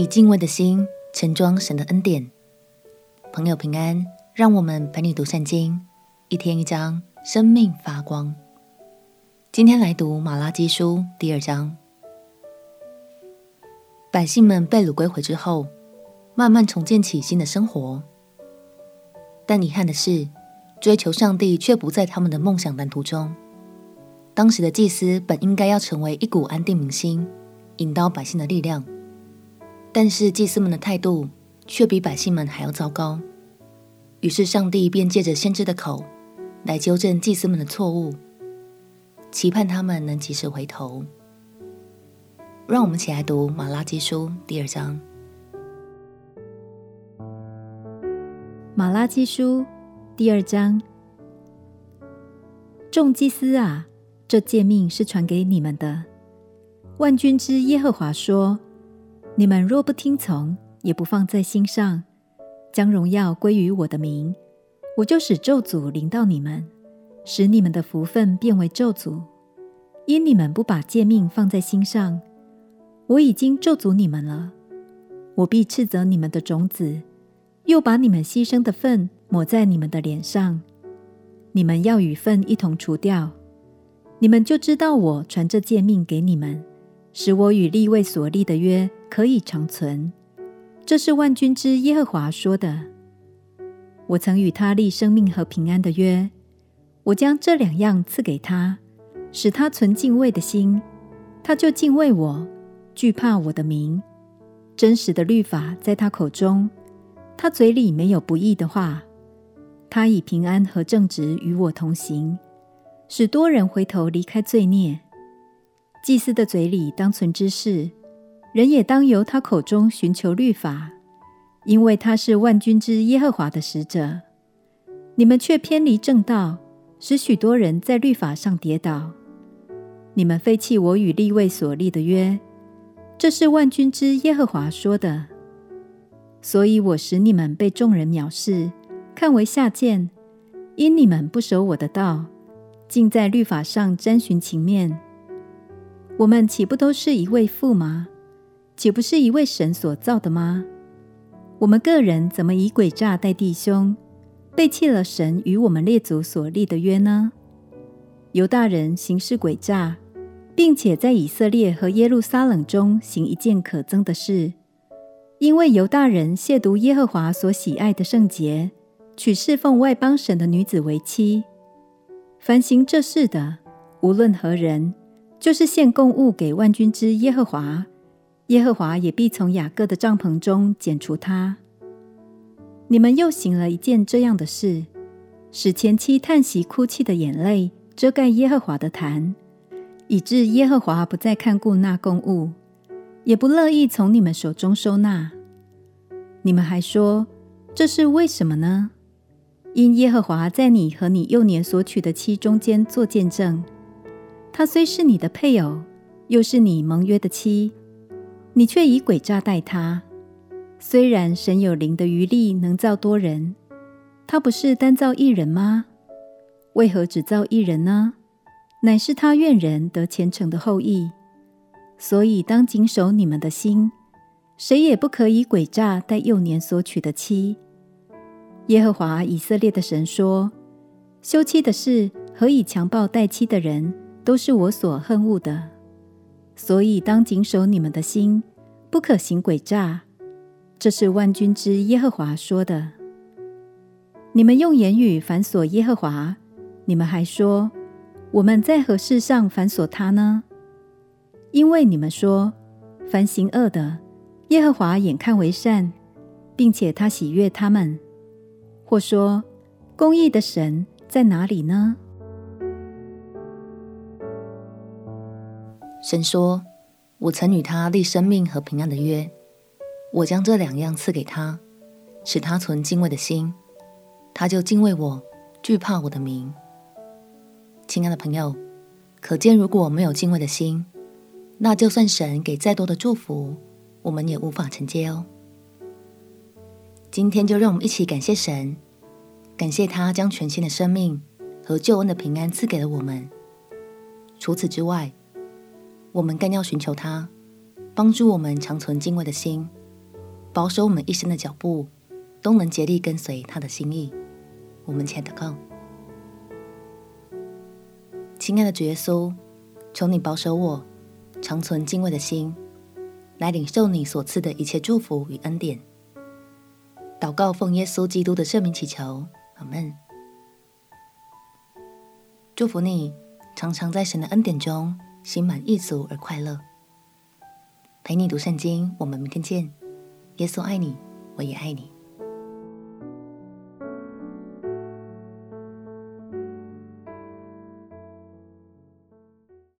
以敬畏的心盛装神的恩典。朋友平安，让我们陪你读圣经，一天一章，生命发光。今天来读马拉基书第二章。百姓们被掳归回之后，慢慢重建起新的生活。但遗憾的是，追求上帝却不在他们的梦想蓝图中。当时的祭司本应该要成为一股安定民心、引导百姓的力量，但是祭司们的态度却比百姓们还要糟糕。于是上帝便借着先知的口来纠正祭司们的错误，期盼他们能及时回头。让我们一起来读马拉基书第二章。马拉基书第二章，众祭司啊！这诫命是传给你们的。万军之耶和华说：“你们若不听从，也不放在心上，将荣耀归于我的名，我就使咒诅临到你们，使你们的福分变为咒诅。因你们不把诫命放在心上，我已经咒诅你们了。我必斥责你们的种子，又把你们牺牲的粪抹在你们的脸上，你们要与粪一同除掉。”你们就知道我传这诫命给你们，使我与立位所立的约可以长存。这是万军之耶和华说的。我曾与他立生命和平安的约，我将这两样赐给他，使他存敬畏的心，他就敬畏我，惧怕我的名。真实的律法在他口中，他嘴里没有不义的话。他以平安和正直与我同行。使多人回头离开罪孽。祭司的嘴里当存知识，人也当由他口中寻求律法，因为他是万军之耶和华的使者。你们却偏离正道，使许多人在律法上跌倒。你们废弃我与立位所立的约，这是万军之耶和华说的。所以我使你们被众人藐视，看为下贱，因你们不守我的道。竟在律法上沾寻情面，我们岂不都是一位父吗？岂不是一位神所造的吗？我们个人怎么以诡诈待弟兄，背弃了神与我们列祖所立的约呢？犹大人行事诡诈，并且在以色列和耶路撒冷中行一件可憎的事，因为犹大人亵渎耶和华所喜爱的圣洁，娶侍奉外邦神的女子为妻。凡行这事的，无论何人，就是献供物给万军之耶和华，耶和华也必从雅各的帐篷中剪除他。你们又行了一件这样的事，使前妻叹息哭泣的眼泪遮盖耶和华的坛，以致耶和华不再看顾那供物，也不乐意从你们手中收纳。你们还说，这是为什么呢？因耶和华在你和你幼年所娶的妻中间作见证，他虽是你的配偶，又是你盟约的妻，你却以诡诈待他。虽然神有灵的余力能造多人，他不是单造一人吗？为何只造一人呢？乃是他愿人得虔诚的后裔。所以当谨守你们的心，谁也不可以诡诈待幼年所娶的妻。耶和华以色列的神说：“休妻的事何以强暴待妻的人，都是我所恨恶的。所以当谨守你们的心，不可行诡诈。这是万军之耶和华说的。你们用言语反锁耶和华，你们还说我们在何事上反锁他呢？因为你们说，凡行恶的，耶和华眼看为善，并且他喜悦他们。”或说，公义的神在哪里呢？神说：“我曾与他立生命和平安的约，我将这两样赐给他，使他存敬畏的心，他就敬畏我，惧怕我的名。”亲爱的朋友，可见如果没有敬畏的心，那就算神给再多的祝福，我们也无法承接哦。今天就让我们一起感谢神，感谢他将全新的生命和救恩的平安赐给了我们。除此之外，我们更要寻求他，帮助我们长存敬畏的心，保守我们一生的脚步，都能竭力跟随他的心意。我们且祷告。亲爱的主耶稣，求你保守我，长存敬畏的心，来领受你所赐的一切祝福与恩典。祷告奉耶稣基督的圣名祈求，阿门。祝福你，常常在神的恩典中，心满意足而快乐。陪你读圣经，我们明天见。耶稣爱你，我也爱你。